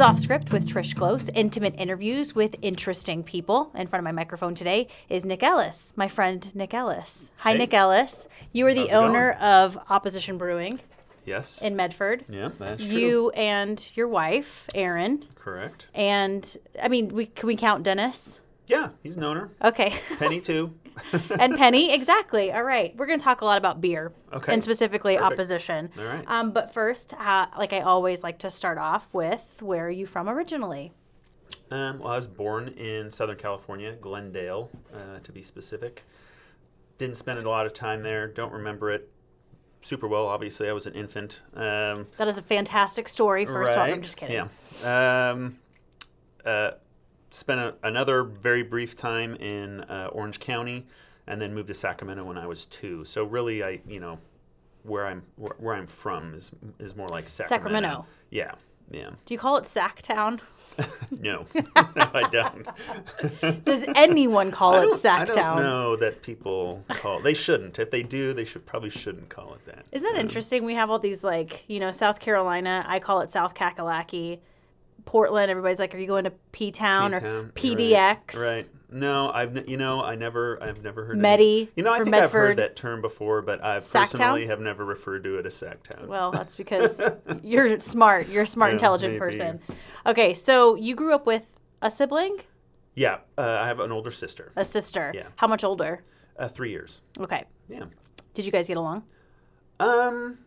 is Off Script with Trish Glose, intimate interviews with interesting people. In front of my microphone today is Nick Ellis, my friend Nick Ellis. Hi, Hey. Nick Ellis. You are the owner of Opposition Brewing Yes. in Medford. yeah, that's true. You and your wife, Erin, Correct. and I mean, we can we count Dennis? Yeah, he's an owner. Okay. Penny too. and Penny, exactly. All right, we're going to talk a lot about beer, Okay. and specifically Perfect. opposition. All right. Um, but first, uh, like I always like to start off with, where are you from originally? Um, well, I was born in Southern California, Glendale, uh, to be specific. Didn't spend a lot of time there. Don't remember it super well. Obviously, I was an infant. Um, That is a fantastic story. First of all, I'm just kidding. Yeah. Um, uh, spent a, another very brief time in uh, Orange County, and then moved to Sacramento when I was two. So really, I you know, where I'm where, where I'm from is is more like Sacramento. Sacramento. Yeah. Yeah. Do you call it Sacktown? No, no, I don't. Does anyone call it don't, I don't Sacktown? know that people call. They shouldn't. If they do, they should probably shouldn't call it that. Isn't that interesting? We have all these like, you know, South Carolina. I call it South Kakalaki. Portland. Everybody's like, "Are you going to P Town or PDX?" Right. right. No, I've you know I never I've never heard. Medi Any, you know I think I've heard that term before, but I personally have never referred to it as Sacktown. Well, that's because you're smart. You're a smart, Yeah, intelligent maybe. person. Okay, so you grew up with a sibling, yeah, uh, I have an older sister, a sister. Yeah. How much older? uh, three years. Okay. Yeah. Did you guys get along? Um,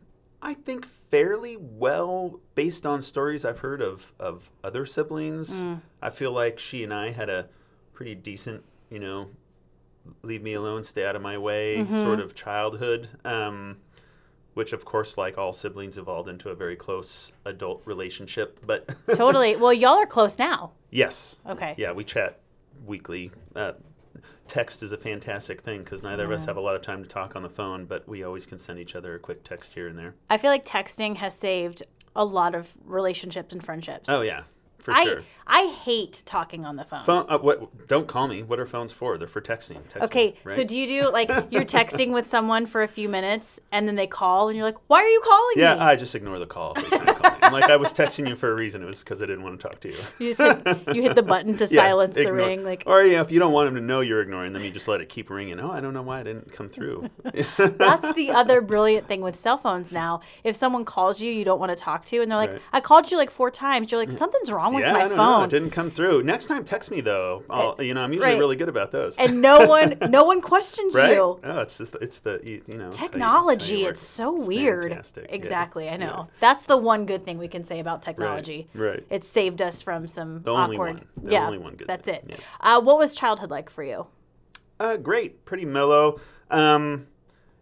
I think fairly well based on stories I've heard of of other siblings. Mm. I feel like she and I had a pretty decent, you know, leave me alone, stay out of my way Mm-hmm. sort of childhood. Um, which of course, like all siblings, evolved into a very close adult relationship. But Totally. well, y'all are close now. yes, Okay. yeah, we chat weekly. Uh, text is a fantastic thing because neither of us have a lot of time to talk on the phone, but we always can send each other a quick text here and there. I feel like texting has saved a lot of relationships and friendships. Oh yeah, for I sure. I hate talking on the phone. Phone. Uh, what? Don't call me. What are phones for? They're for texting. Text Okay, right? so do you do like you're texting with someone for a few minutes and then they call and you're like, "Why are you calling Yeah, me?" Yeah, I just ignore the call. if they're trying to call. I'm like, I was texting you for a reason. It was because I didn't want to talk to you. You just hit, you hit the button to Yeah, silence the ring. Like or yeah, if you don't want them to know you're ignoring them, you just let it keep ringing. Oh, I don't know why it didn't come through. that's the other brilliant thing with cell phones now. If someone calls you, you don't want to talk to, and they're like, Right. "I called you like four times." You're like, "Something's wrong yeah, my I don't phone." know. It didn't come through. Next time, text me though. I'll, you know, I'm usually right. really good about those. and no one, no one questions right? you. Oh, it's just it's the you, you know it's how you- it's how Technology, it's so It's weird. fantastic, yeah. Exactly, I know. Yeah. That's the one good thing we can say about technology. Right. It saved us from some The only awkward. one. The yeah, only one good that's thing, it. yeah. Uh, what was childhood like for you? Uh, great, pretty mellow. Um,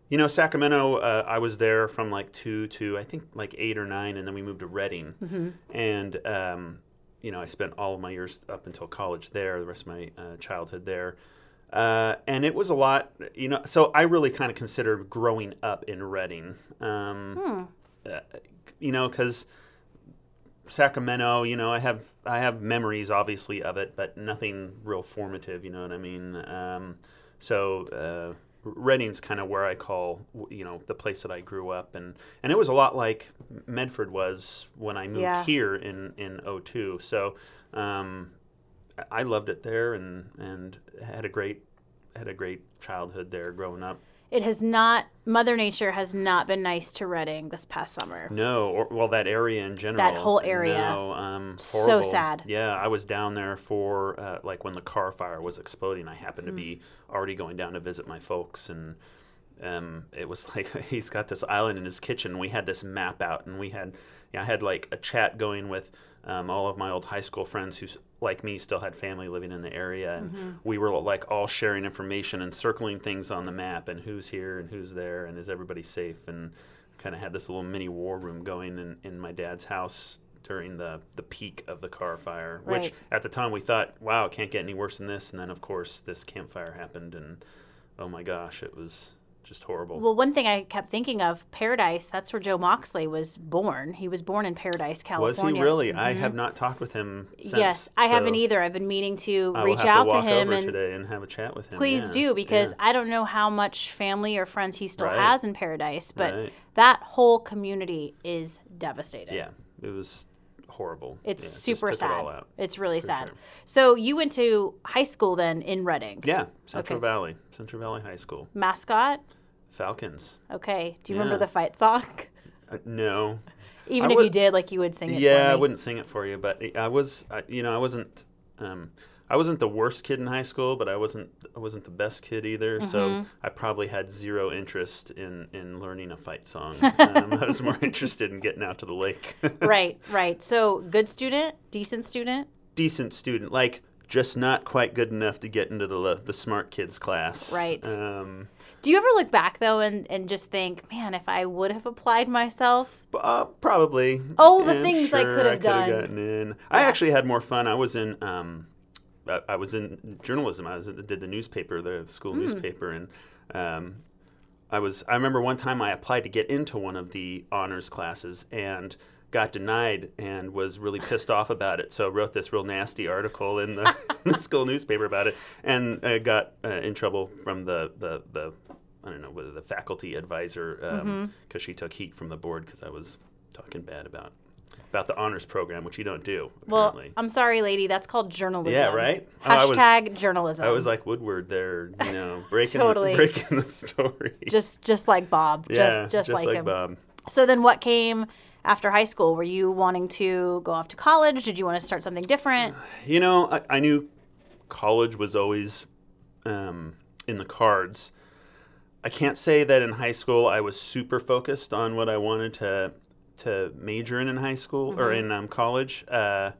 you know, Sacramento. Uh, I was there from like two to I think like eight or nine, and then we moved to Redding. Mm-hmm. And um, you know, I spent all of my years up until college there. The rest of my uh, childhood there. Uh, and it was a lot, you know. So I really kind of considered growing up in Redding. um, Hmm. uh, you know, because Sacramento, you know, I have I have memories obviously of it, but nothing real formative. You know what I mean? Um, so Redding's kind of where I call you know the place that I grew up, and and it was a lot like Medford was when I moved Yeah. here in in '02. So um, I- I loved it there, and and had a great had a great childhood there growing up. It has not. Mother Nature has not been nice to Redding this past summer. No, or, well, that area in general. That whole area. No, um, So sad. Yeah, I was down there for uh, like when the Carr Fire was exploding. I happened Mm. to be already going down to visit my folks, and um, it was like he's got this island in his kitchen. We had this map out, and we had, yeah, I had like a chat going with um, all of my old high school friends who, like me, still had family living in the area, and Mm-hmm. we were like all sharing information and circling things on the map, and who's here and who's there, and is everybody safe, and kind of had this little mini war room going in, in my dad's house during the, the peak of the Carr Fire, which at the time we thought, wow, it can't get any worse than this. And then, of course, this Camp Fire happened, and oh my gosh, it was just horrible. Well, one thing I kept thinking of, Paradise, that's where Joe Moxley was born. He was born in Paradise, California. was he really? I mm-hmm. have not talked with him since. Yes, I haven't either. I've been meaning to I reach out to walk him and today and have a chat with him. please yeah, do because yeah. I don't know how much family or friends he still Right. has in Paradise, but Right. that whole community is devastated. Yeah, it was horrible. It's Yeah, super it sad. out. It's really For sad. sure. So you went to high school then in Redding. Yeah, Central Okay. Valley, Central Valley High School, Mascot. Falcons. Okay. Do you remember the fight song? Uh, no, Even I if would- you did, like you would sing it. yeah, I wouldn't sing it for you, but I was, I, you know, I wasn't, um, I wasn't the worst kid in high school, but I wasn't, I wasn't the best kid either. Mm-hmm. So I probably had zero interest in in learning a fight song. um, I was more interested in getting out to the lake. right, right. So good student, decent student. Decent student, like just not quite good enough to get into the the smart kids class. Right. Um, Do you ever look back though and, and just think, man, if I would have applied myself? Uh, probably. Oh, the Yeah, things I sure, could have done. gotten in. I actually had more fun. I was in. Um, I, I was in journalism. I was did the newspaper, the school Hmm. newspaper, and um, I was. I remember one time I applied to get into one of the honors classes and got denied and was really pissed off about it. So I wrote this real nasty article in the, in the school newspaper about it, and I got uh, in trouble from the the the. I don't know whether the faculty advisor because Mm-hmm. she took heat from the board because I was talking bad about about the honors program, which you don't do Well. I'm sorry, lady. That's called journalism. Yeah, right? Oh, I was- journalism. I was like Woodward there, you know, breaking Totally. the, breaking the story. just just like Bob. yeah, just just, like, him. Bob. So then, what came after high school? Were you wanting to go off to college? Did you want to start something different? You know, I, I knew college was always um, in the cards. I can't say that in high school I was super focused on what I wanted to to major in in high school or in um, college. Uh,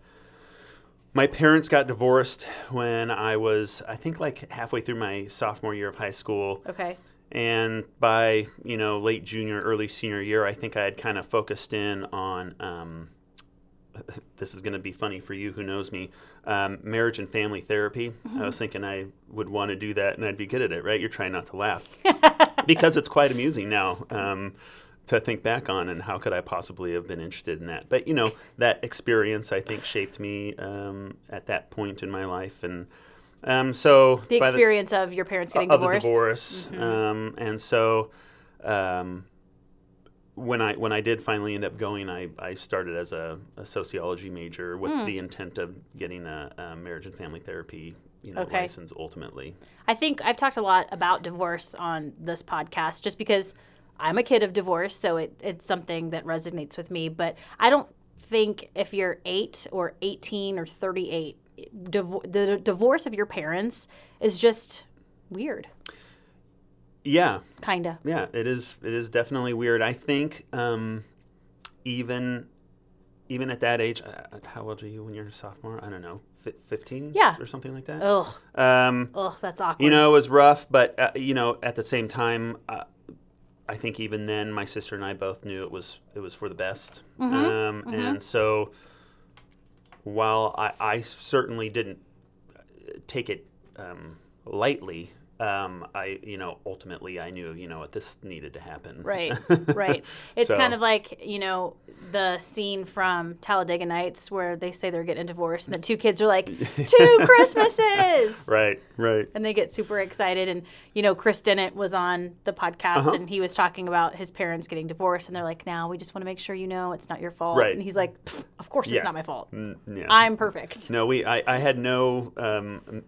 my parents got divorced when I was, I think, like halfway through my sophomore year of high school. Okay. And by you know late junior, early senior year, I think I had kind of focused in on. Um, this is going to be funny for you who knows me. Um, marriage and family therapy. I was thinking I would want to do that and I'd be good at it, right? You're trying not to laugh because it's quite amusing now um, to think back on and how could I possibly have been interested in that. But you know that experience I think shaped me um, at that point in my life and. Um, so The experience of your parents getting of divorced. the divorce. Um, and so, um, when I when I did finally end up going, I, I started as a, a sociology major with Hmm. the intent of getting a, a marriage and family therapy you know Okay. license ultimately. I think I've talked a lot about divorce on this podcast just because I'm a kid of divorce, so it, it's something that resonates with me. But I don't think if you're eight or 18 or 38, div- the divorce of your parents is just weird, Yeah, kind of. yeah, it is. It is definitely weird. I think um, even even at that age, uh, how old are you when you're a sophomore? I don't know, fi- fifteen, Yeah. or something like that. Ugh, Um, ugh, that's awkward. You know, it was rough, but uh, you know, at the same time, uh, I think even then, my sister and I both knew it was it was for the best. Um, And so, while I, I certainly didn't uh, take it um, lightly, um, I you know ultimately I knew you know what this needed to happen. Right, right. It's So- kind of like, you know, the scene from Talladega Nights where they say they're getting divorced and the two kids are like, two Christmases! Right, right. And they get super excited. And, you know, Chris Dennett was on the podcast Uh-huh. and he was talking about his parents getting divorced. And they're like, now we just want to make sure you know it's not your fault. Right. And he's like, of course Yeah. it's not my fault. Mm, yeah. I'm perfect. no, we I, I had no um,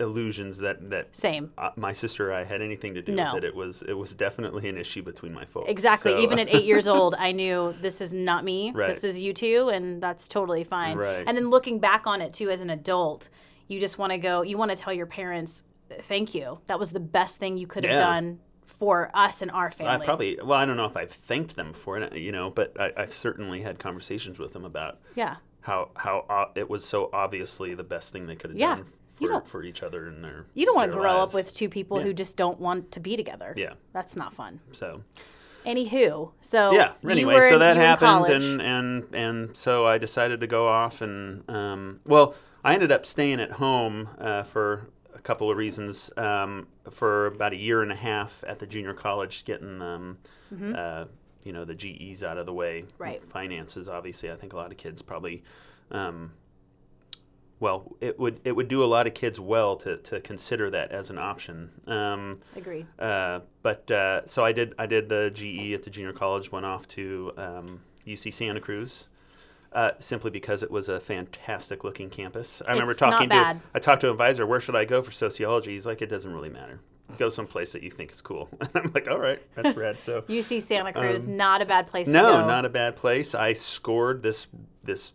illusions that that Same. uh, my sister or I had anything to do No. with it. It was it was definitely an issue between my folks. Exactly. So- Even at eight years old, I knew this is not me. Right. This is you two, and that's totally fine. Right. And then looking back on it too as an adult, you just want to go, you want to tell your parents, thank you. That was the best thing you could have Yeah. done for us and our family, I probably well, I don't know if I've thanked them for it, you know, but I, I've certainly had conversations with them about yeah. how how uh, it was so obviously the best thing they could have Yeah. done for, don't- for each other and their You don't want to grow lives. up with two people Yeah. who just don't want to be together. yeah. That's not fun. So Anywho, so yeah. Anyway, were so that you were in happened, and and and so I decided to go off, and um, well, I ended up staying at home uh, for a couple of reasons. Um, for about a year and a half at the junior college, getting um, uh, you know the GEs out of the way. Mm-hmm. Right. Finances, obviously, I think a lot of kids probably. Um, well, it would it would do a lot of kids well to, to consider that as an option. Um, Agreed. uh, but uh, so I did I did the GE at the junior college. Went off to um, UC Santa Cruz, Uh, simply because it was a fantastic looking campus. I remember It's talking to I talked to an advisor, where should I go for sociology? He's like, it doesn't really matter. Go someplace that you think is cool. I'm like, all right, that's rad. So UC Santa Cruz, not a bad place to Um, no, not a bad place. I scored this this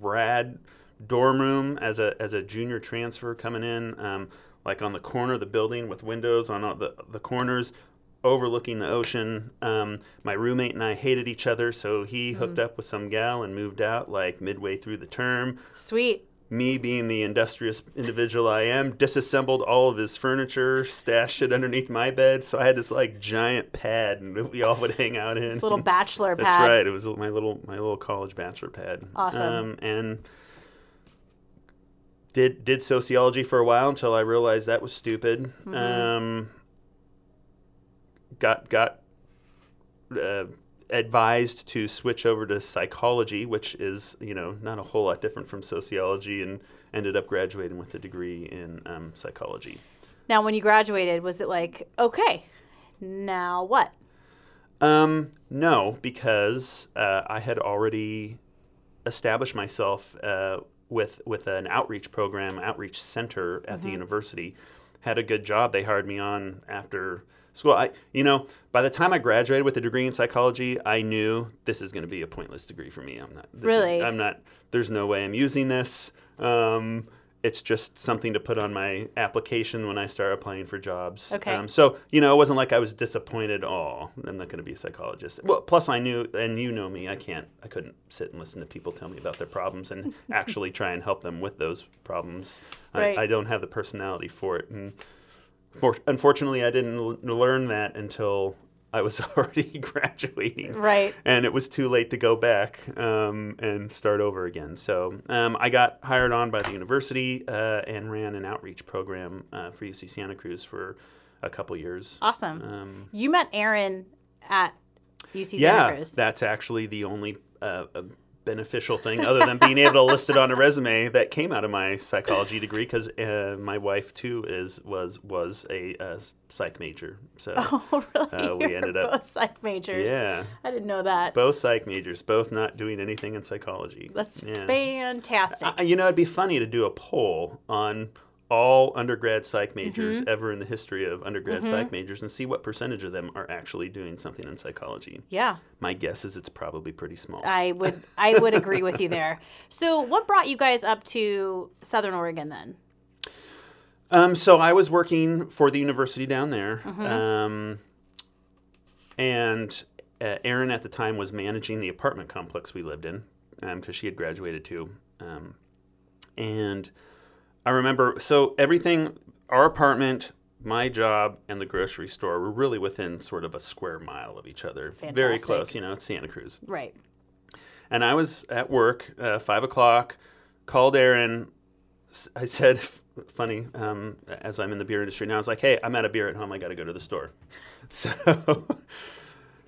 rad dorm room as a as a junior transfer coming in, um, like on the corner of the building with windows on all the the corners, overlooking the ocean. Um, my roommate and I hated each other, so he hooked Mm-hmm. up with some gal and moved out like midway through the term. Sweet. Me, being the industrious individual I am, disassembled all of his furniture, stashed it underneath my bed. So I had this like giant pad, and we all would hang out in. This little bachelor pad. That's right. It was my little my little college bachelor pad. Awesome. Um, and did did sociology for a while until I realized that was stupid. Mm-hmm. Um, got got uh, advised to switch over to psychology, which is you know not a whole lot different from sociology, and ended up graduating with a degree in um, psychology. Now, when you graduated, was it like, okay, now what? Um, no, because uh, I had already established myself uh, with with an outreach program, outreach center at the university. Had a good job. They hired me on after school. I, you know, by the time I graduated with a degree in psychology, I knew this is going to be a pointless degree for me. I'm not. This is- Really? I'm not. There's no way I'm using this. Um, it's just something to put on my application when I start applying for jobs. Okay. Um, so you know, it wasn't like I was disappointed. Oh, I'm not going to be a psychologist. Well, plus I knew, and you know me, I can't, I couldn't sit and listen to people tell me about their problems and actually try and help them with those problems. Right. I, I don't have the personality for it, and for, unfortunately, I didn't l- learn that until I was already graduating Right. and it was too late to go back um, and start over again. So um, I got hired on by the university uh, and ran an outreach program uh, for UC Santa Cruz for a couple years. Awesome. Um, you met Erin at UC yeah, Santa Cruz. that's actually the only uh, uh, beneficial thing, other than being able to list it on a resume, that came out of my psychology degree. Because uh, my wife too is was was a uh, psych major. So oh, really? Uh, we You're ended up- both psych majors. yeah, I didn't know that. both psych majors, both not doing anything in psychology. That's yeah. fantastic. You know, it'd be funny to do a poll on all undergrad psych majors Mm-hmm. ever in the history of undergrad psych majors and see what percentage of them are actually doing something in psychology. yeah. My guess is it's probably pretty small. I would I would agree with you there. So, what brought you guys up to Southern Oregon then? Um, so I was working for the university down there, Mm-hmm. um, and uh, Erin at the time was managing the apartment complex we lived in because she had graduated too. Um, and I remember, so everything, our apartment, my job, and the grocery store were really within sort of a square mile of each other. Fantastic. Very close, you know, it's Santa Cruz. Right. And I was at work, uh, five o'clock, called Erin. I said, funny, um, as I'm in the beer industry now, I was like, hey, I'm out of beer at home. I got to go to the store. So,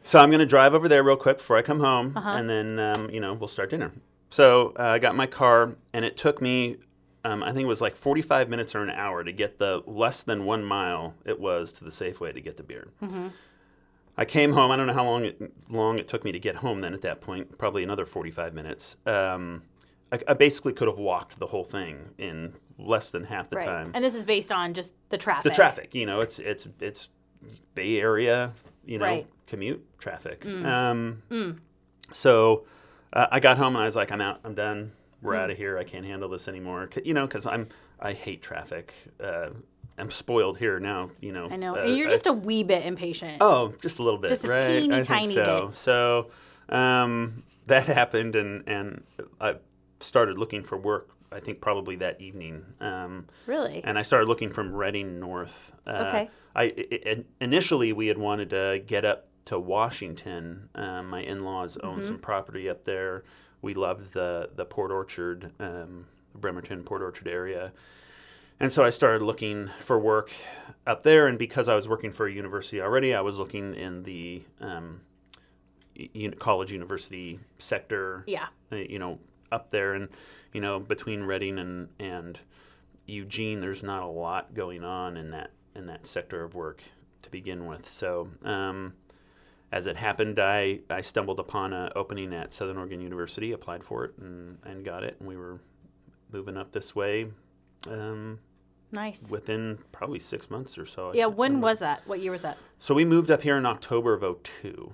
so I'm going to drive over there real quick before I come home, and then, um, you know, we'll start dinner. So uh, I got my car, and it took me, um, I think it was like 45 minutes or an hour to get the less than one mile it was to the Safeway to get the beer. I came home. I don't know how long it long it took me to get home. Then at that point, probably another forty five minutes. Um, I, I basically could have walked the whole thing in less than half the Right. time. And this is based on just the traffic. the traffic, you know, it's it's it's Bay Area, you know, Right. commute traffic. Um, So uh, I got home and I was like, I'm out. I'm done. We're out of here. I can't handle this anymore. You know, because I'm I hate traffic. Uh, I'm spoiled here now. You know, I know. Uh, and you're just a wee bit impatient. Oh, just a little bit, Just a right? teeny I think tiny so. bit. So um, that happened, and and I started looking for work. I think probably that evening, um, Really? and I started looking from Redding north. Uh, Okay. I i i initially we had wanted to get up to Washington. Um, my in-laws own Mm-hmm. some property up there. We loved the the Port Orchard, um, Bremerton Port Orchard area. And so I started looking for work up there, and because I was working for a university already, I was looking in the um, college university sector. yeah. uh, You know, up there, and you know, between Redding and and Eugene, there's not a lot going on in that in that sector of work to begin with. So um, as it happened, I, I stumbled upon an opening at Southern Oregon University, applied for it, and, and got it. And we were moving up this way um, Nice. within probably six months or so. Yeah, when remember. was that? What year was that? So we moved up here in October of 02.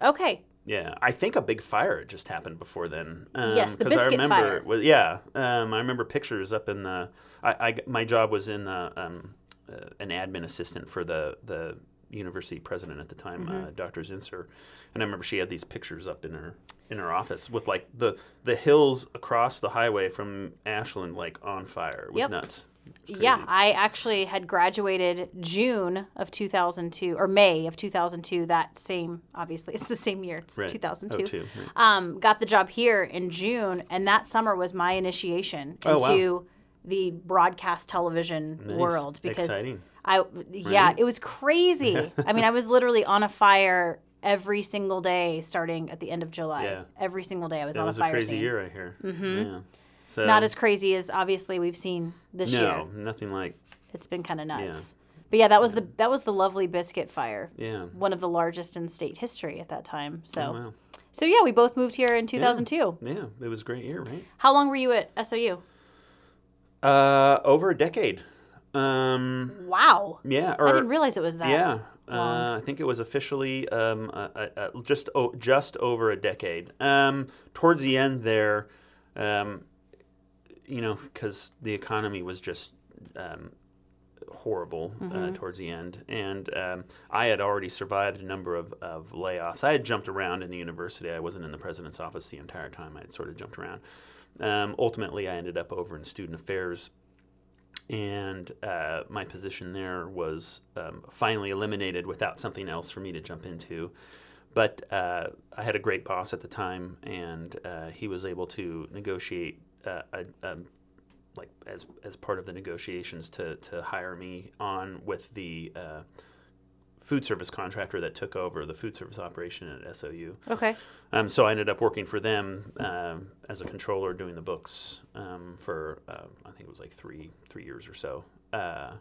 Okay. Yeah, I think a big fire had just happened before then. Um, Yes, the 'cause I biscuit remember, fire. Was, yeah, um, I remember pictures up in the. I, I my job was in the um, uh, an admin assistant for the the university president at the time, Mm-hmm. uh, Dr. Zinser, and I remember she had these pictures up in her in her office with like the the hills across the highway from Ashland like on fire. It was Yep. nuts. Was Yeah. I actually had graduated June of 2002 or May of 2002. That same, obviously, it's the same year. It's Right. 2002. 02, right. Um, got the job here in June, and that summer was my initiation Oh, wow. into the broadcast television Nice. world because Exciting. I, yeah, it was crazy. I mean, I was literally on a fire every single day starting at the end of July. Yeah. Every single day I was That on was a a fire crazy scene. year, I hear. Mm-hmm. Yeah. So, Not as crazy as obviously we've seen this no, year. nothing like It's been kind of nuts. But yeah, that was the that was the lovely biscuit fire. yeah. One of the largest in state history at that time. So Oh, wow. so yeah, we both moved here in 2002. Yeah, it was a great year, right? How long were you at SOU? Uh, over a decade. Um, Wow. yeah, I didn't realize it was that. yeah. Uh, I think it was officially um, uh, uh, uh, just oh, just over a decade. Um, towards the end there, um, you know, because the economy was just um, horrible uh, Mm-hmm. towards the end, and um, I had already survived a number of, of layoffs. I had jumped around in the university. I wasn't in the president's office the entire time. I had sort of jumped around. Um, ultimately, I ended up over in student affairs and uh, my position there was um, finally eliminated without something else for me to jump into. But uh, I had a great boss at the time, and uh, he was able to negotiate uh, a, a, like as as part of the negotiations to to hire me on with the uh, food service contractor that took over the food service operation at SOU. Okay. Um, so I ended up working for them um, as a controller, doing the books um, for uh, I think it was like three three years or so. Uh,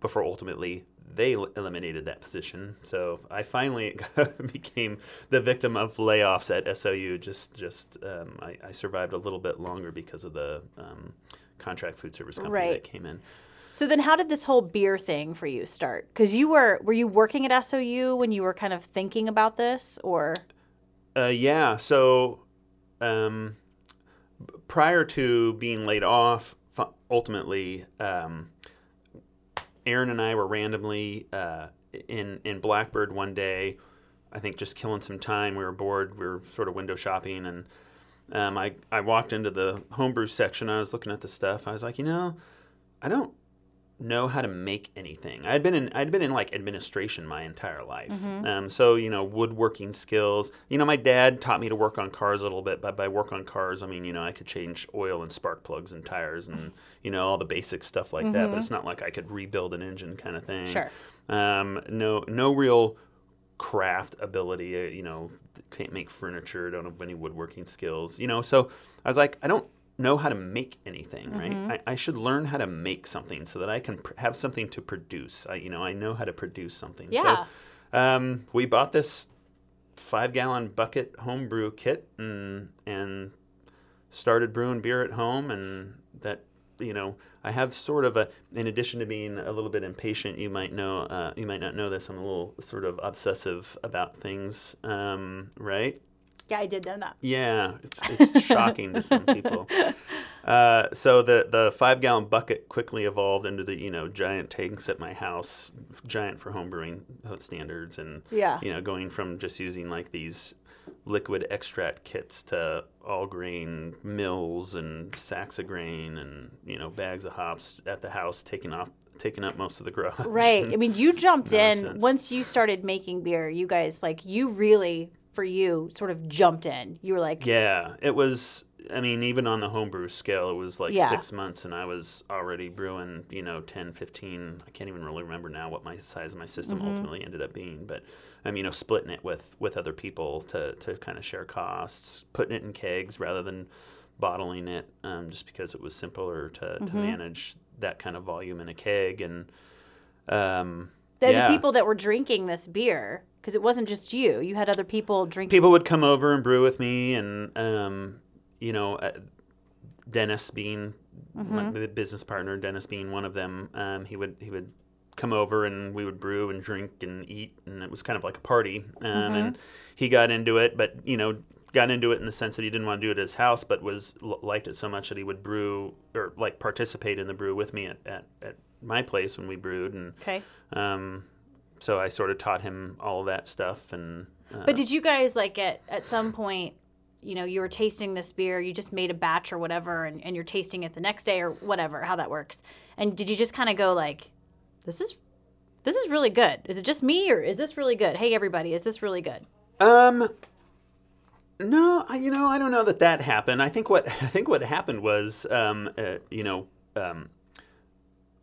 before ultimately they el- eliminated that position, so I finally became the victim of layoffs at SOU. Just just um, I, I survived a little bit longer because of the um, contract food service company Right. that came in. So then how did this whole beer thing for you start? Cuz you were were you working at SOU when you were kind of thinking about this or Uh, yeah. So, um, prior to being laid off, ultimately, um, Erin and I were randomly uh, in in Blackbird one day. I think just killing some time. We were bored. We were sort of window shopping, and um, I I walked into the homebrew section. I was looking at the stuff. I was like, you know, I don't know how to make anything. I'd been in I'd been in like administration my entire life. Um, so you know woodworking skills. You know my dad taught me to work on cars a little bit. But by work on cars, I mean you know I could change oil and spark plugs and tires and you know all the basic stuff like that. But it's not like I could rebuild an engine kind of thing. Sure. Um, no no real craft ability. uh, You know can't make furniture. Don't have any woodworking skills. You know so I was like I don't know how to make anything, right? I, I should learn how to make something so that I can pr- have something to produce. I, you know, I know how to produce something. Yeah. So, um, we bought this five gallon bucket homebrew kit and and started brewing beer at home, and that you know I have sort of a in addition to being a little bit impatient, you might know uh, you might not know this. I'm a little sort of obsessive about things, um, right? Yeah, I did know that. Yeah, it's, it's shocking to some people. Uh, so the the five gallon bucket quickly evolved into the you know giant tanks at my house, giant for home brewing standards, and Yeah. you know going from just using like these liquid extract kits to all grain mills and sacks of grain and you know bags of hops at the house taking off taking up most of the garage. Right. I mean, you jumped in once you started making beer. You guys like you really for you sort of jumped in. You were like, Yeah, it was. I mean, even on the homebrew scale, it was like Yeah. six months, and I was already brewing, you know, 10, 15. I can't even really remember now what my size of my system Mm-hmm. ultimately ended up being. But, I mean, you know, splitting it with, with other people to, to kind of share costs, putting it in kegs rather than bottling it, um, just because it was simpler to, Mm-hmm. to manage that kind of volume in a keg. And, um, the, yeah. the people that were drinking this beer, Because it wasn't just you; you had other people drinking. People would come over and brew with me, and um, you know, uh, Dennis being my business partner, Dennis being one of them. Um, he would he would come over and we would brew and drink and eat, and it was kind of like a party. Um, And he got into it, but you know, got into it in the sense that he didn't want to do it at his house, but was liked it so much that he would brew or like participate in the brew with me at, at, at my place when we brewed, and okay. um, so I sort of taught him all that stuff. And uh, But did you guys like at at some point, you know, you were tasting this beer, you just made a batch or whatever, and, and you're tasting it the next day or whatever, how that works. And did you just kind of go like, this is this is really good. Is it just me or is this really good? Hey everybody, is this really good? Um, no, I- you know, I don't know that that happened. I think what I think what happened was, um, uh, you know, um,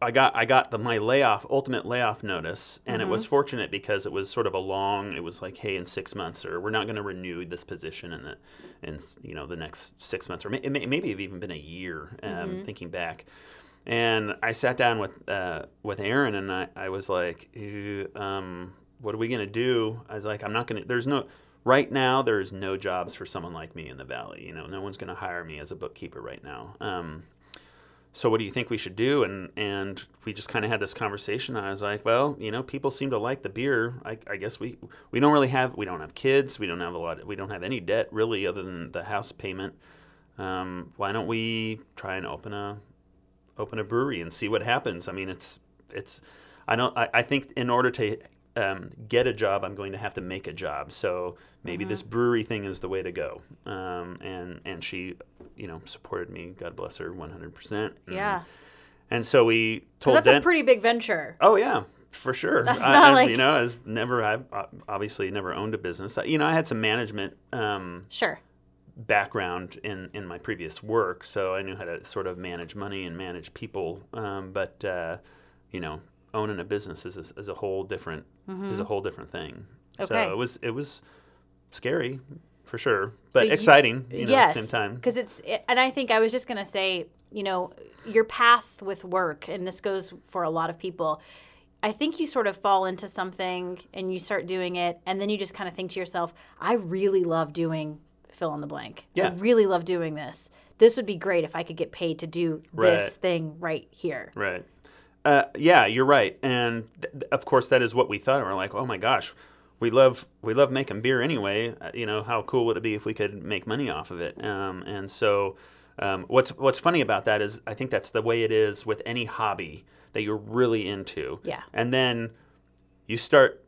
I got I got the my layoff ultimate layoff notice, and it was fortunate because it was sort of a long. It was like, hey, in six months, or we're not going to renew this position in the in you know the next six months, or may, it may, maybe have even been a year. Um, Thinking back. And I sat down with uh, with Erin, and I, I was like, um, "What are we gonna do?" I was like, "I'm not gonna." There's no right now. There's no jobs for someone like me in the valley. You know, no one's gonna hire me as a bookkeeper right now. Um, so what do you think we should do? And and we just kind of had this conversation. I was like, well, you know, people seem to like the beer. I, I guess we we don't really have we don't have kids. We don't have a lot. we don't have any debt really, other than the house payment. Um, why don't we try and open a open a brewery and see what happens? I mean, it's it's. I don't. I, I think in order to um, get a job, I'm going to have to make a job. So maybe this brewery thing is the way to go. Um, and and she, you know, supported me. God bless her, 100. percent Yeah. And so we told that's Den- a pretty big venture. Oh yeah, for sure. That's I- not I- like- you know, I've never, I've uh, obviously never owned a business. You know, I had some management um, Sure. background in in my previous work, so I knew how to sort of manage money and manage people. Um, but uh, you know, owning a business is a, is a whole different is a whole different thing. Mm-hmm. Okay. So it was it was scary for sure, but you- exciting. You know, yes, at the same time. because it's it, and I think I was just gonna say, you know, your path with work, and this goes for a lot of people. I think you sort of fall into something and you start doing it, and then you just kind of think to yourself, I really love doing fill in the blank. Yeah. I really love doing this. This would be great if I could get paid to do this thing right here. Right. Uh, yeah, you're right, and th- of course that is what we thought. We're like, oh my gosh, we love we love making beer anyway. Uh, you know, how cool would it be if we could make money off of it? Um, and so, um, what's what's funny about that is I think that's the way it is with any hobby that you're really into. Yeah. And then you start,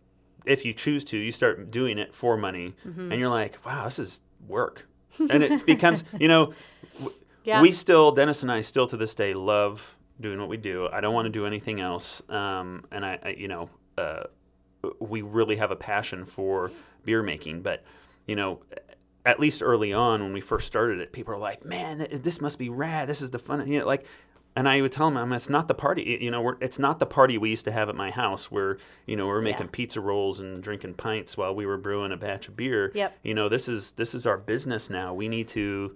if you choose to, you start doing it for money, Mm-hmm. and you're like, wow, this is work, and it becomes, you know, Yeah. we still Dennis and I still to this day love doing what we do. I don't want to do anything else. Um, and I, I you know, uh, we really have a passion for beer making. But you know, at least early on when we first started it, people are like, "Man, this must be rad. This is the fun." You know, like. And I would tell them, it's not the party. You know, we're, it's not the party we used to have at my house, where you know we're making Yeah. pizza rolls and drinking pints while we were brewing a batch of beer. Yep. You know, this is this is our business now. We need to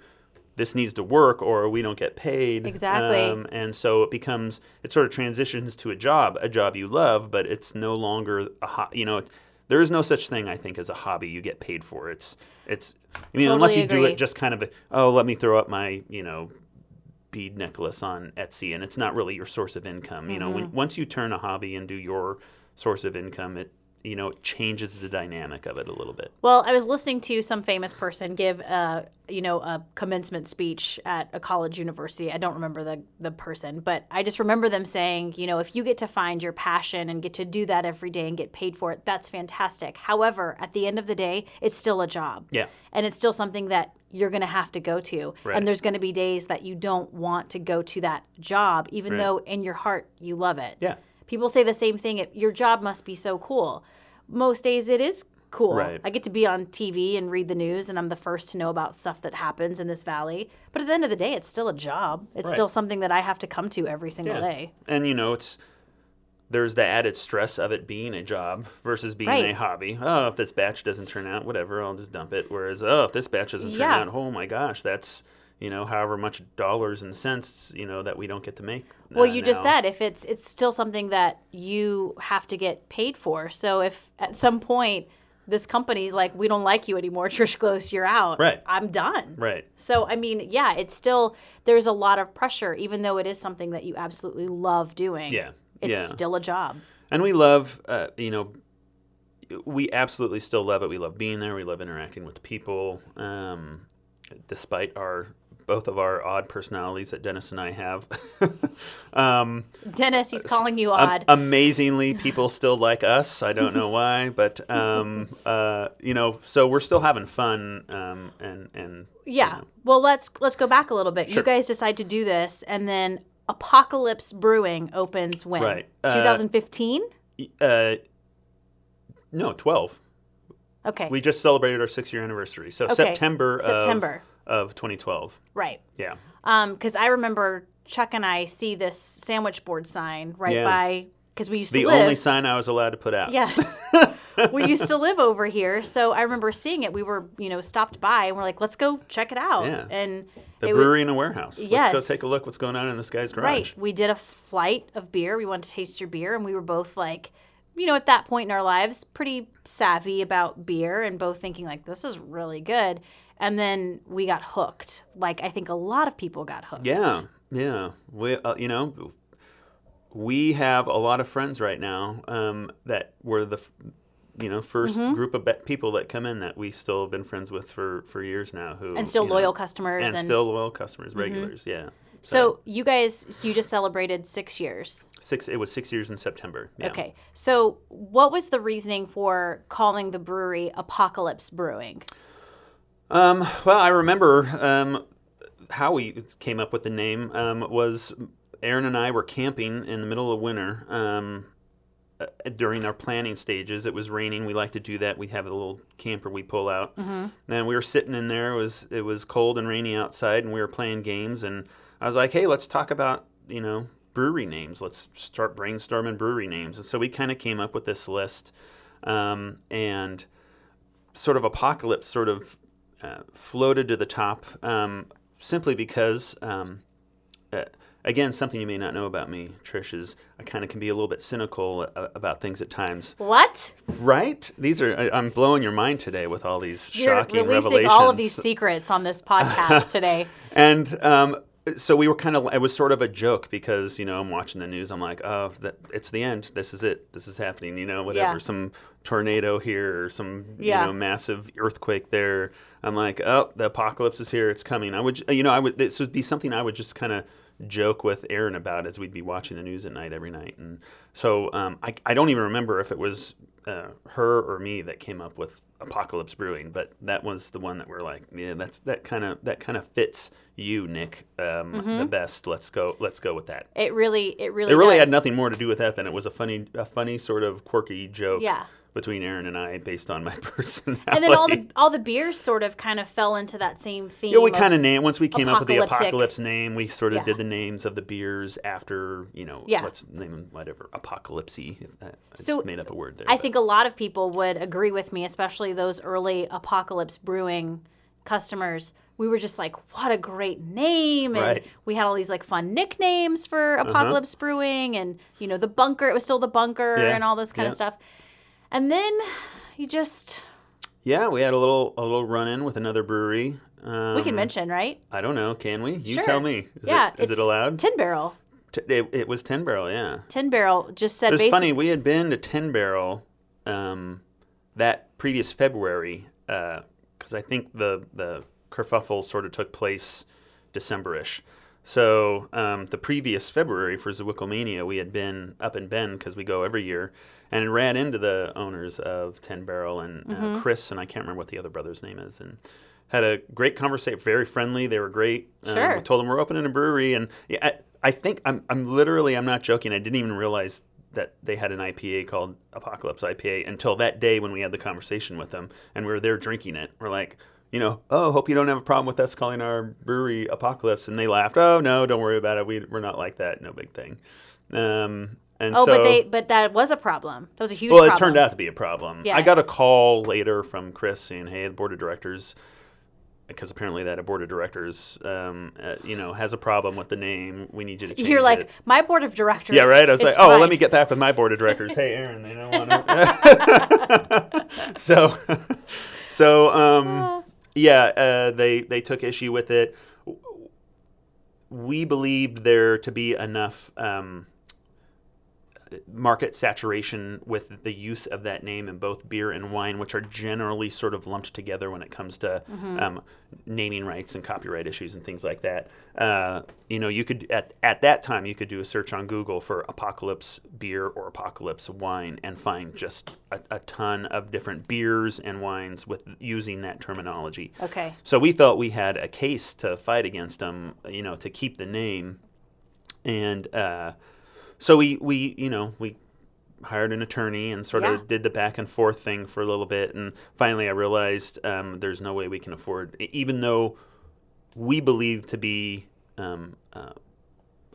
this needs to work or we don't get paid. Exactly. Um, and so it becomes, it sort of transitions to a job, a job you love, but it's no longer a ho- you know, there is no such thing, I think, as a hobby you get paid for. It's, it's, I mean, unless Totally you do it just kind of, oh, let me throw up my, you know, bead necklace on Etsy and it's not really your source of income. You know, when, Mm-hmm. once you turn a hobby into your source of income, it, you know, it changes the dynamic of it a little bit. Well, I was listening to some famous person give, uh, you know, a commencement speech at a college university. I don't remember the the person, but I just remember them saying, you know, if you get to find your passion and get to do that every day and get paid for it, that's fantastic. However, at the end of the day, it's still a job. Yeah. And it's still something that you're going to have to go to. Right. And there's going to be days that you don't want to go to that job, even Right. though in your heart you love it. Yeah. People say the same thing. "It- Your job must be so cool. Most days it is cool. Right. I get to be on TV and read the news, and I'm the first to know about stuff that happens in this valley. But at the end of the day, it's still a job. It's Right. still something that I have to come to every single day. And you know, it's there's the added stress of it being a job versus being Right. a hobby. Oh, if this batch doesn't turn out, whatever, I'll just dump it. Whereas, oh, if this batch doesn't turn Yeah. out, oh my gosh, that's you know, however much dollars and cents, you know, that we don't get to make. Well, uh, you just said if it's it's still something that you have to get paid for. So if at some point this company's like, we don't like you anymore, Trish Glose, you're out. Right. I'm done. Right. So, I mean, yeah, it's still, there's a lot of pressure, even though it is something that you absolutely love doing. Yeah. It's yeah. still a job. and we love uh, you know we absolutely still love it we love being there we love interacting with people um, despite our both of our odd personalities that dennis and i have um, Dennis, he's calling you odd. amazingly people still like us i don't know why but um, uh, you know so we're still having fun um, and and yeah. you know, Well, let's let's go back a little bit. Sure. You guys decide to do this, and then Apocalypse Brewing opens when? Right. Uh, 2015. uh, no 12 okay. we just celebrated our six year anniversary so Okay. september September. of, of 2012 right. yeah Um, because I remember Chuck and I see this sandwich board sign right Yeah. by because we used to the live. only sign I was allowed to put out. Yes. we used to live over here, so I remember seeing it. We were, you know, stopped by and we're like, let's go check it out. Yeah. And the it was- brewery in a warehouse. Yes. Let's go take a look what's going on in this guy's garage. right. We did a flight of beer. We wanted to taste your beer, and we were both like, you know, at that point in our lives, pretty savvy about beer, and both thinking like, this is really good. And then we got hooked. Like I think a lot of people got hooked. Yeah, yeah. We, uh, you know, we have a lot of friends right now um, that were the, you know, 1st Mm-hmm. group of be- people that come in that we still have been friends with for for years now. Who And still you know, loyal customers. and, And, Mm-hmm. still loyal customers, regulars. Yeah. so you guys, so you just celebrated six years. six. It was six years in September. Yeah. Okay. So, what was the reasoning for calling the brewery Apocalypse Brewing? Um, well, I remember um, how we came up with the name um, was Erin and I were camping in the middle of winter um, uh, during our planning stages. It was raining. We like to do that. We have a little camper we pull out, and we were sitting in there. It was it was cold and rainy outside, and we were playing games. And I was like, "Hey, let's talk about you know brewery names. Let's start brainstorming brewery names." And so we kind of came up with this list, um, and sort of apocalypse sort of uh, floated to the top um, simply because, um, uh, again, something you may not know about me, Trish, is I kind of can be a little bit cynical uh, about things at times. What? Right? These are I, I'm blowing your mind today with all these You're shocking releasing revelations. all of these secrets on this podcast today. And um, so we were kind of, it was sort of a joke because, you know, I'm watching the news. I'm like, oh, that, it's the end. This is it. This is happening. You know, whatever. Yeah. Some tornado here or some, Yeah. you know, massive earthquake there. I'm like, oh, the apocalypse is here. It's coming. I would, you know, I would, this would be something I would just kind of joke with Erin about as we'd be watching the news at night every night. And so um, I, I don't even remember if it was uh, her or me that came up with Apocalypse Brewing, but that was the one that we're like, yeah, that's that kind of that kind of fits you, Nick, um, Mm-hmm. the best. Let's go. Let's go with that. It really, it really, It really does. had nothing more to do with that than it was a funny, a funny sort of quirky joke Yeah. Between Erin and I based on my personality. And then all the all the beers sort of kind of fell into that same theme. Yeah, we kind of named once we came up with the apocalypse name. We sort of Yeah. did the names of the beers after you know. Yeah. Let's name them whatever that- I So, just made up a word there. I but- think a lot of people would agree with me, especially those early Apocalypse Brewing customers. We were just like, what a great name. And Right. Uh-huh. we had all these like fun nicknames for Apocalypse Brewing and, you know, the bunker, it was still the bunker Yeah, and all this kind of stuff. And then you just, Yeah, we had a little a little run in with another brewery. Um, we can mention, right? I don't know. Can we? You Sure. tell me. Is yeah. it, is it allowed? Tin Barrel. T- it, it was Ten Barrel. Yeah. Tin Barrel just said It was funny. We had been to Ten Barrel um, that previous February because I think the the kerfuffle sort of took place December-ish. So um, the previous February for Zwickelmania, we had been up in Bend because we go every year, and ran into the owners of Ten Barrel and Mm-hmm. uh, Chris and I can't remember what the other brother's name is, and had a great conversation. Very friendly. They were great. Um, Sure. we told them we're opening a brewery, and yeah, I, I think I'm I'm literally I'm not joking. I didn't even realize that they had an IPA called Apocalypse IPA until that day when we had the conversation with them and we were there drinking it. We're like, you know, oh, hope you don't have a problem with us calling our brewery Apocalypse. And they laughed. Oh no, don't worry about it. We we're not like that. No big thing. Um, and Oh, so, but they but that was a problem. That was a huge well, problem. it turned out to be a problem. Yeah. I got a call later from Chris saying, "Hey, the board of directors because apparently that board of directors, um, uh, you know, has a problem with the name. We need you to change it. You're like it. my board of directors. Yeah, right. I was like, oh, fine." let me get back with my board of directors. hey, Erin, they don't want to. so, so um, yeah, uh, they they took issue with it. We believed there to be enough um, market saturation with the use of that name in both beer and wine, which are generally sort of lumped together when it comes to um, naming rights and copyright issues and things like that. Uh, you know, you could at at that time you could do a search on Google for apocalypse beer or apocalypse wine and find just a, a ton of different beers and wines with using that terminology. Okay. So we felt we had a case to fight against them, you know, to keep the name. And uh, so we, we, you know, we hired an attorney and sort Yeah. of did the back and forth thing for a little bit. And finally, I realized um, there's no way we can afford, even though we believe to be um, uh,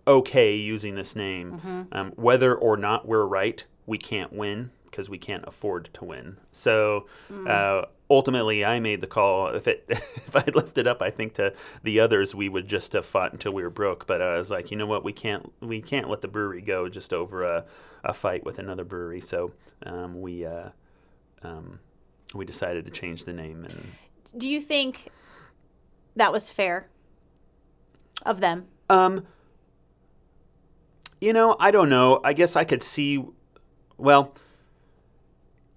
okay using this name, um, whether or not we're right, we can't win because we can't afford to win. So uh, ultimately, I made the call. If it if I left it up, I think to the others, we would just have fought until we were broke. But I was like, you know what, we can't we can't let the brewery go just over a, a fight with another brewery. So um, we uh, um, we decided to change the name and. Do you think that was fair of them? Um, you know, I don't know. I guess I could see. Well,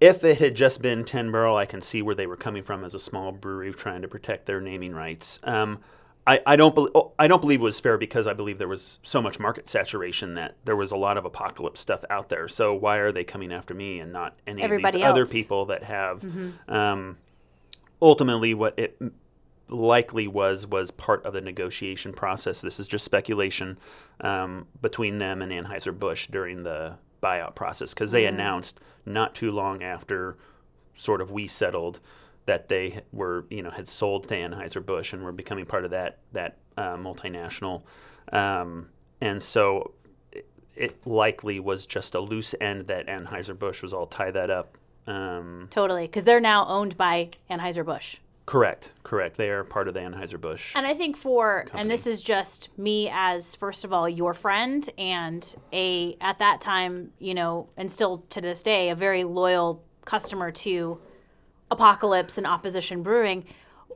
if it had just been Ten Barrel, I can see where they were coming from as a small brewery trying to protect their naming rights. Um, I, I don't bel oh, I don't believe it was fair because I believe there was so much market saturation that there was a lot of apocalypse stuff out there. So why are they coming after me and not any Everybody of these other people that have? Um, ultimately, what it likely was was part of the negotiation process. This is just speculation um, between them and Anheuser Busch during the buyout process because they announced not too long after sort of we settled that they were you know had sold to Anheuser Busch and were becoming part of that that uh, multinational, um, and so it, it likely was just a loose end that Anheuser Busch was all tie that up. Um, Totally, because they're now owned by Anheuser Busch. Correct, correct. They are part of the Anheuser Busch. And I think for Company. and this is just me as first of all your friend and a at that time, you know, and still to this day a very loyal customer to Apocalypse and Opposition Brewing.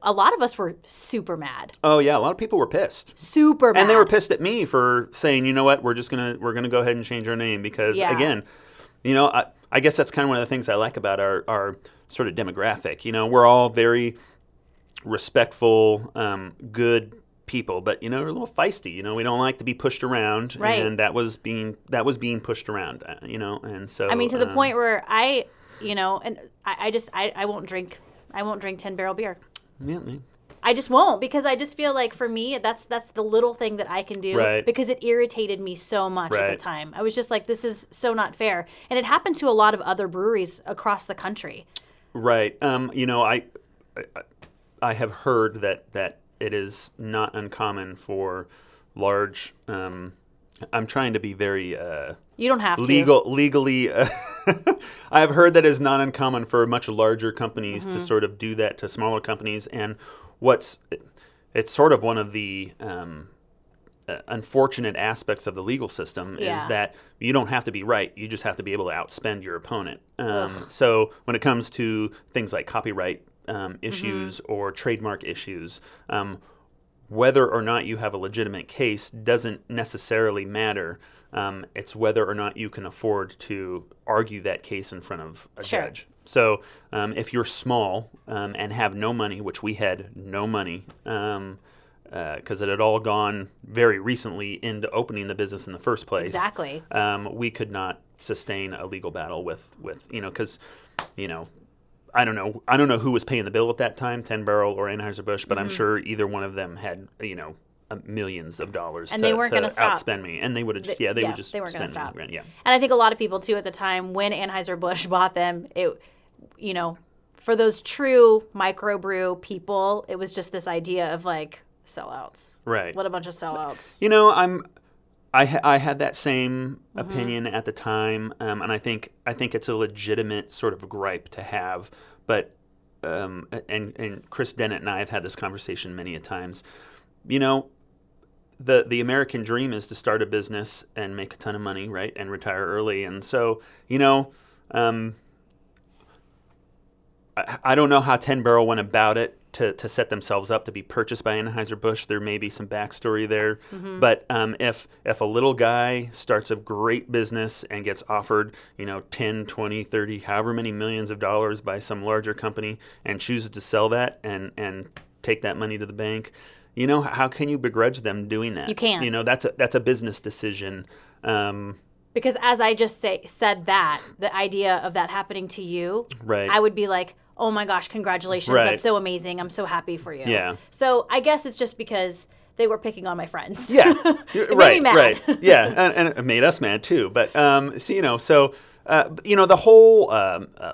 A lot of us were super mad. Oh yeah, a lot of people were pissed. Super mad. and they were pissed at me for saying, you know what, we're just gonna we're gonna go ahead and change our name because Yeah. again, you know, I, I guess that's kind of one of the things I like about our our sort of demographic. You know, we're all very respectful, um, good people, but you know, we're a little feisty. You know, we don't like to be pushed around, Right. and that was being that was being pushed around. uh, You know, and so I mean to the um, point where I, you know, and I, I just I, I won't drink I won't drink 10 barrel beer. yeah, yeah. I just won't because I just feel like for me that's that's the little thing that I can do Right. because it irritated me so much at the time. I was just like this is so not fair. And it happened to a lot of other breweries across the country. Right. Um, you know, I, I I have heard that that it is not uncommon for large. Um, I'm trying to be very uh, You don't have to. legal legally. Uh, I have heard that it's not uncommon for much larger companies Mm-hmm. to sort of do that to smaller companies, and what's it's sort of one of the um, uh, unfortunate aspects of the legal system Yeah. is that you don't have to be right; you just have to be able to outspend your opponent. Um, so when it comes to things like copyright um, issues or trademark issues. Um, whether or not you have a legitimate case doesn't necessarily matter. Um, it's whether or not you can afford to argue that case in front of a Sure. judge. So um, if you're small um, and have no money, which we had no money, because it had all gone very recently into opening the business in the first place. Exactly. Um, we could not sustain a legal battle with, with you know, because, you know, I don't know. I don't know who was paying the bill at that time, Ten Barrel or Anheuser Busch, but Mm-hmm. I'm sure either one of them had you know millions of dollars. And to, they weren't to gonna stop. outspend me, and they would have just yeah they yeah, would just they weren't spend me stop. yeah. And I think a lot of people too at the time when Anheuser Busch bought them, it you know, for those true microbrew people, it was just this idea of like sellouts. Right. What a bunch of sellouts. You know, I'm. I, ha- I had that same Mm-hmm. opinion at the time, um, and I think I think it's a legitimate sort of gripe to have. But um, and and Chris Dennett and I have had this conversation many a times. You know, the the American dream is to start a business and make a ton of money, right, and retire early. And so, you know, um, I, I don't know how Ten Barrel went about it to, to set themselves up to be purchased by Anheuser Busch. There may be some backstory there, Mm-hmm. but um, if if a little guy starts a great business and gets offered, you know, 10, 20, 30, however many millions of dollars by some larger company and chooses to sell that and and take that money to the bank, you know, how can you begrudge them doing that? You can't. You know, that's a that's a business decision. Um, Because as I just say said that, the idea of that happening to you, Right. I would be like, "Oh my gosh, congratulations. Right. That's so amazing. I'm so happy for you." Yeah. So, I guess it's just because they were picking on my friends. Yeah, right, right. Yeah, and, and it made us mad too. But um, so you know, so uh, you know, the whole um, uh,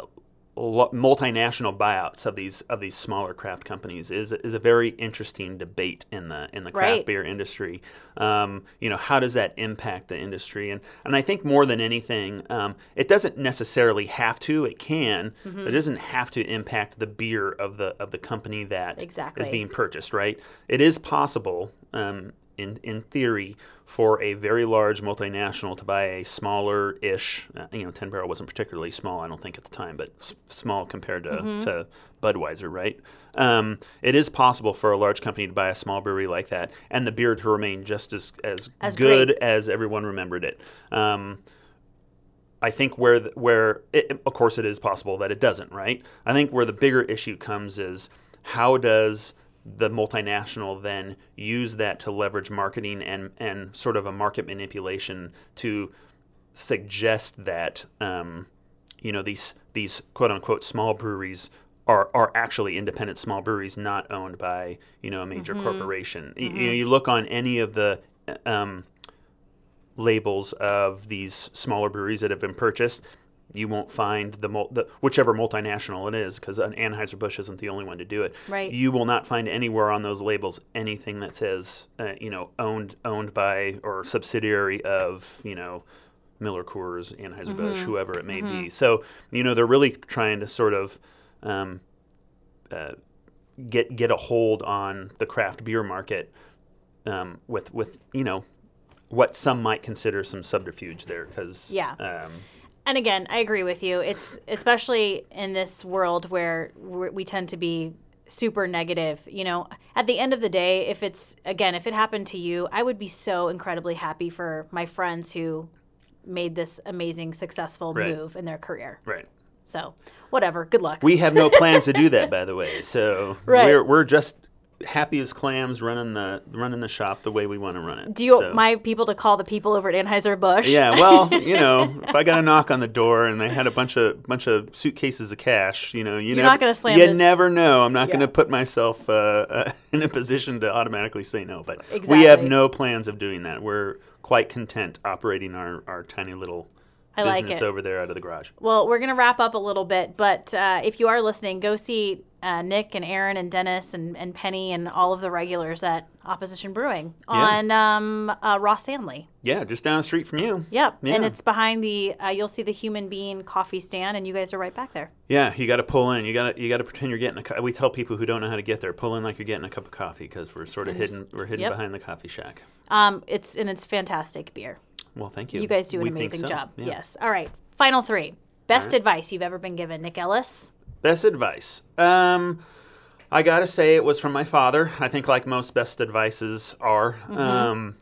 multinational buyouts of these of these smaller craft companies is is a very interesting debate in the in the craft Right. beer industry. Um, you know, how does that impact the industry? And and I think more than anything, um, it doesn't necessarily have to. It can. Mm-hmm. But it doesn't have to impact the beer of the of the company that is Exactly. being purchased. Right. It is possible. Um, in, in theory, for a very large multinational to buy a smaller ish, uh, you know, 10 Barrel wasn't particularly small, I don't think at the time, but s- small compared to, Mm-hmm. to Budweiser, right? Um, it is possible for a large company to buy a small brewery like that and the beer to remain just as, as, As good great. as everyone remembered it. Um, I think where the, where it, of course it is possible that it doesn't, right? I think where the bigger issue comes is how does the multinational then use that to leverage marketing and and sort of a market manipulation to suggest that um, you know these these quote unquote small breweries are, are actually independent small breweries not owned by you know a major corporation. Y- You, know, you look on any of the um, labels of these smaller breweries that have been purchased, you won't find the, mul- the whichever multinational it is, because Anheuser Busch isn't the only one to do it. Right. You will not find anywhere on those labels anything that says, uh, you know, owned owned by or subsidiary of, you know, Miller Coors, Anheuser Busch, whoever it may be. So you know they're really trying to sort of um, uh, get get a hold on the craft beer market um, with with you know what some might consider some subterfuge there because Yeah. um, And again, I agree with you. It's especially in this world where we're, tend to be super negative. You know, at the end of the day, if it's again, if it happened to you, I would be so incredibly happy for my friends who made this amazing, successful Right. move in their career. right. So, whatever. Good luck. We have no plans to do that, by the way. So Right. we're we're just happy as clams running the running the shop the way we want to run it. Do you So- want my people to call the people over at Anheuser Busch? Yeah, well, you know, if I got a knock on the door and they had a bunch of bunch of suitcases of cash, you know, you You're never, not gonna slam You the- never know. I'm not Yeah. going to put myself uh, uh, in a position to automatically say no. But we have no plans of doing that. We're quite content operating our, our tiny little I like business it. over there out of the garage. Well, we're going to wrap up a little bit, but uh, if you are listening, go see uh, Nick and Erin and Dennis and, and Penny and all of the regulars at Opposition Brewing on um, uh, Rossanley. Yeah, just down the street from you. Yep. And it's behind the, uh, you'll see the Human Bean coffee stand, and you guys are right back there. Yeah, you got to pull in. You got to you got to pretend you're getting a. Co- we tell people who don't know how to get there, pull in like you're getting a cup of coffee because we're sort of hidden. We're hidden yep. behind the coffee shack. Um, it's And it's fantastic beer. Well, thank you. You guys do an We amazing so. job. Yeah. Yes. All right. Final three. Best right. advice you've ever been given, Nick Ellis. Best advice. Um, I gotta say it was from my father. I think like most best advices are. Mm-hmm. Um,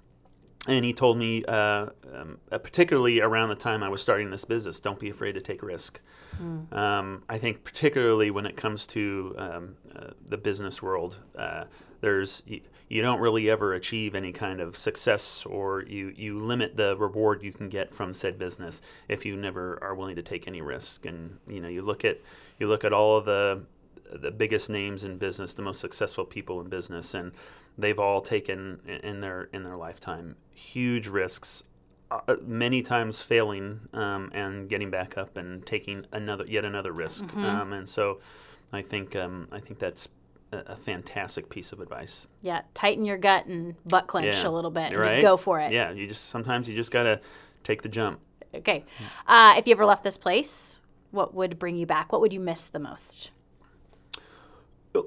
and he told me, uh, um, uh, particularly around the time I was starting this business, don't be afraid to take risk. Mm. Um, I think particularly when it comes to um, uh, the business world, uh, there's you, you don't really ever achieve any kind of success, or you you limit the reward you can get from said business if you never are willing to take any risk. And you know, you look at you look at all of the the biggest names in business, the most successful people in business, and they've all taken in- their in their lifetime huge risks, uh, many times failing um, and getting back up and taking another yet another risk. Mm-hmm. Um, and so, I think um, I think that's a, fantastic piece of advice. Yeah. Tighten your gut and butt clench Yeah. a little bit and Right? just go for it. Yeah, you just sometimes you just gotta take the jump. Okay. Uh, if you ever left this place, what would bring you back? What would you miss the most?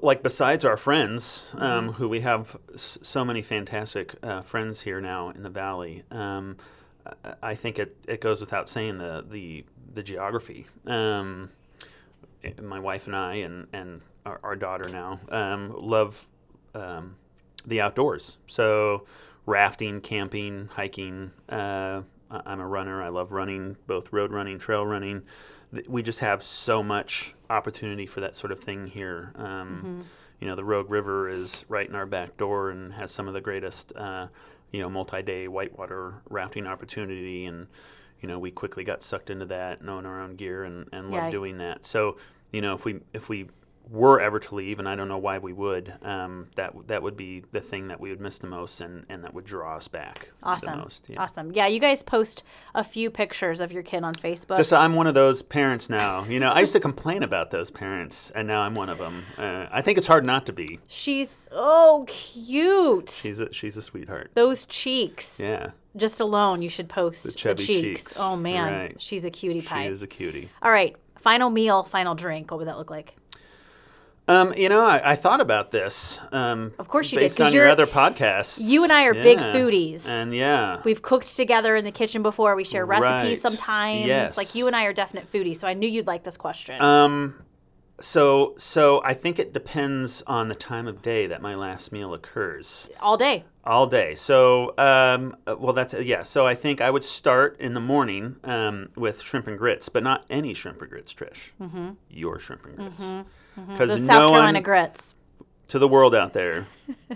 like besides our friends, um, Mm-hmm. who we have s- so many fantastic uh, friends here now in the valley. Um, I- think it, it goes without saying the the the geography. Um, my wife and I and and our, our daughter now um, love um, the outdoors. So rafting, camping, hiking. Uh, I'm a runner. I love running, both road running, trail running. We just have so much opportunity for that sort of thing here. Um, You know, the Rogue River is right in our back door and has some of the greatest, uh, you know, multi-day whitewater rafting opportunity. And you know, we quickly got sucked into that, knowing our own gear and, and love doing that. So, you know, if we if we were ever to leave, and I don't know why we would, um, that that would be the thing that we would miss the most, and, and that would draw us back the Awesome. most. Yeah. Awesome. Yeah, you guys post a few pictures of your kid on Facebook. Just I'm one of those parents now. You know, I used to complain about those parents, and now I'm one of them. Uh, I think it's hard not to be. She's so cute. She's a she's a sweetheart. Those cheeks. Yeah, Just alone, you should post the, chubby cheeks. cheeks. Oh man, Right. she's a cutie pie. she is a cutie. All right, final meal, final drink. What would that look like? Um, you know, I, I thought about this. Um, Of course you did, based on your other podcasts. you and I are big foodies. and yeah, We've cooked together in the kitchen before. We share recipes Right. sometimes. Yes. Like you and I are definite foodies, so I knew you'd like this question. Um, so so I think it depends on the time of day that my last meal occurs. All day. All day. So um, uh, well, that's yeah. So I think I would start in the morning um, with shrimp and grits, but not any shrimp and grits, Trish. Mm-hmm. Your shrimp and grits. Because Those no South Carolina one grits. to the world out there,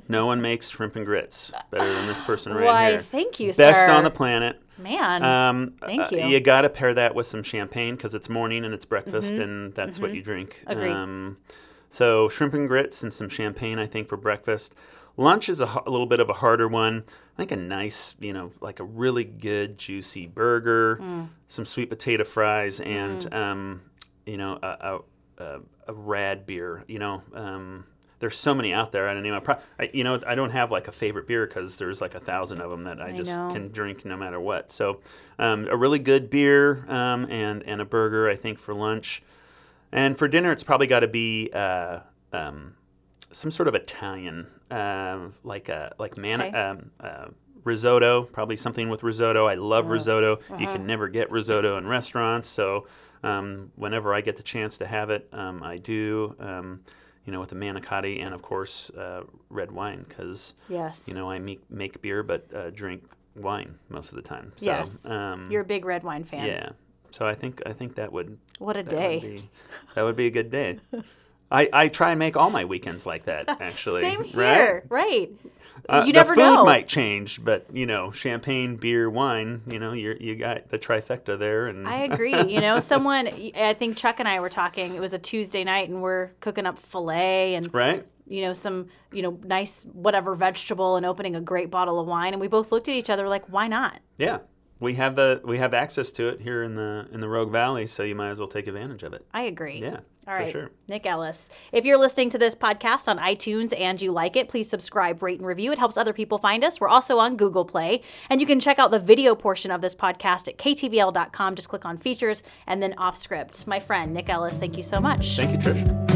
no one makes shrimp and grits better than this person right here. Why, here. thank you, sir. Best sir. on the planet. Man. Um, Thank uh, you. You got to pair that with some champagne because it's morning and it's breakfast, and that's what you drink. Mm-hmm. Agreed. Um, so shrimp and grits and some champagne, I think, for breakfast. Lunch is a, a little bit of a harder one. I think a nice, you know, like a really good juicy burger, Mm. some sweet potato fries, and um, you know, a, a, rad beer. You know, um, there's so many out there. I don't know. I, you know, I don't have like a favorite beer because there's like a thousand of them that I, I just know. can drink no matter what. So, um, a really good beer um, and and a burger, I think, for lunch. And for dinner, it's probably got to be uh, um, some sort of Italian, um, like a like man Okay. um, uh, risotto. Probably something with risotto. I love Uh-huh. risotto. You can never get risotto in restaurants, so um, whenever I get the chance to have it, um, I do. Um, you know, with the manicotti and of course uh, red wine, because yes. you know I make make beer but uh, drink wine most of the time. So, Yes. um, You're a big red wine fan. yeah. So I think I think that would What a that day. would be, that would be a good day. I, I try and make all my weekends like that actually. Same right? here. Right. Uh, you never the food know. might change, but you know, champagne, beer, wine. You know, you you got the trifecta there, and I agree. You know, someone, I think Chuck and I were talking, it was a Tuesday night and we're cooking up filet and, right. you know, some, you know, nice whatever vegetable and opening a great bottle of wine. And we both looked at each other like, why not? Yeah, we have the we have access to it here in the in the Rogue Valley, so you might as well take advantage of it. I agree. Yeah, All for sure. Nick Ellis. If you're listening to this podcast on iTunes and you like it, please subscribe, rate, and review. It helps other people find us. We're also on Google Play. And you can check out the video portion of this podcast at ktvl.com. Just click on features and then off script. My friend, Nick Ellis, thank you so much. Thank you, Trish.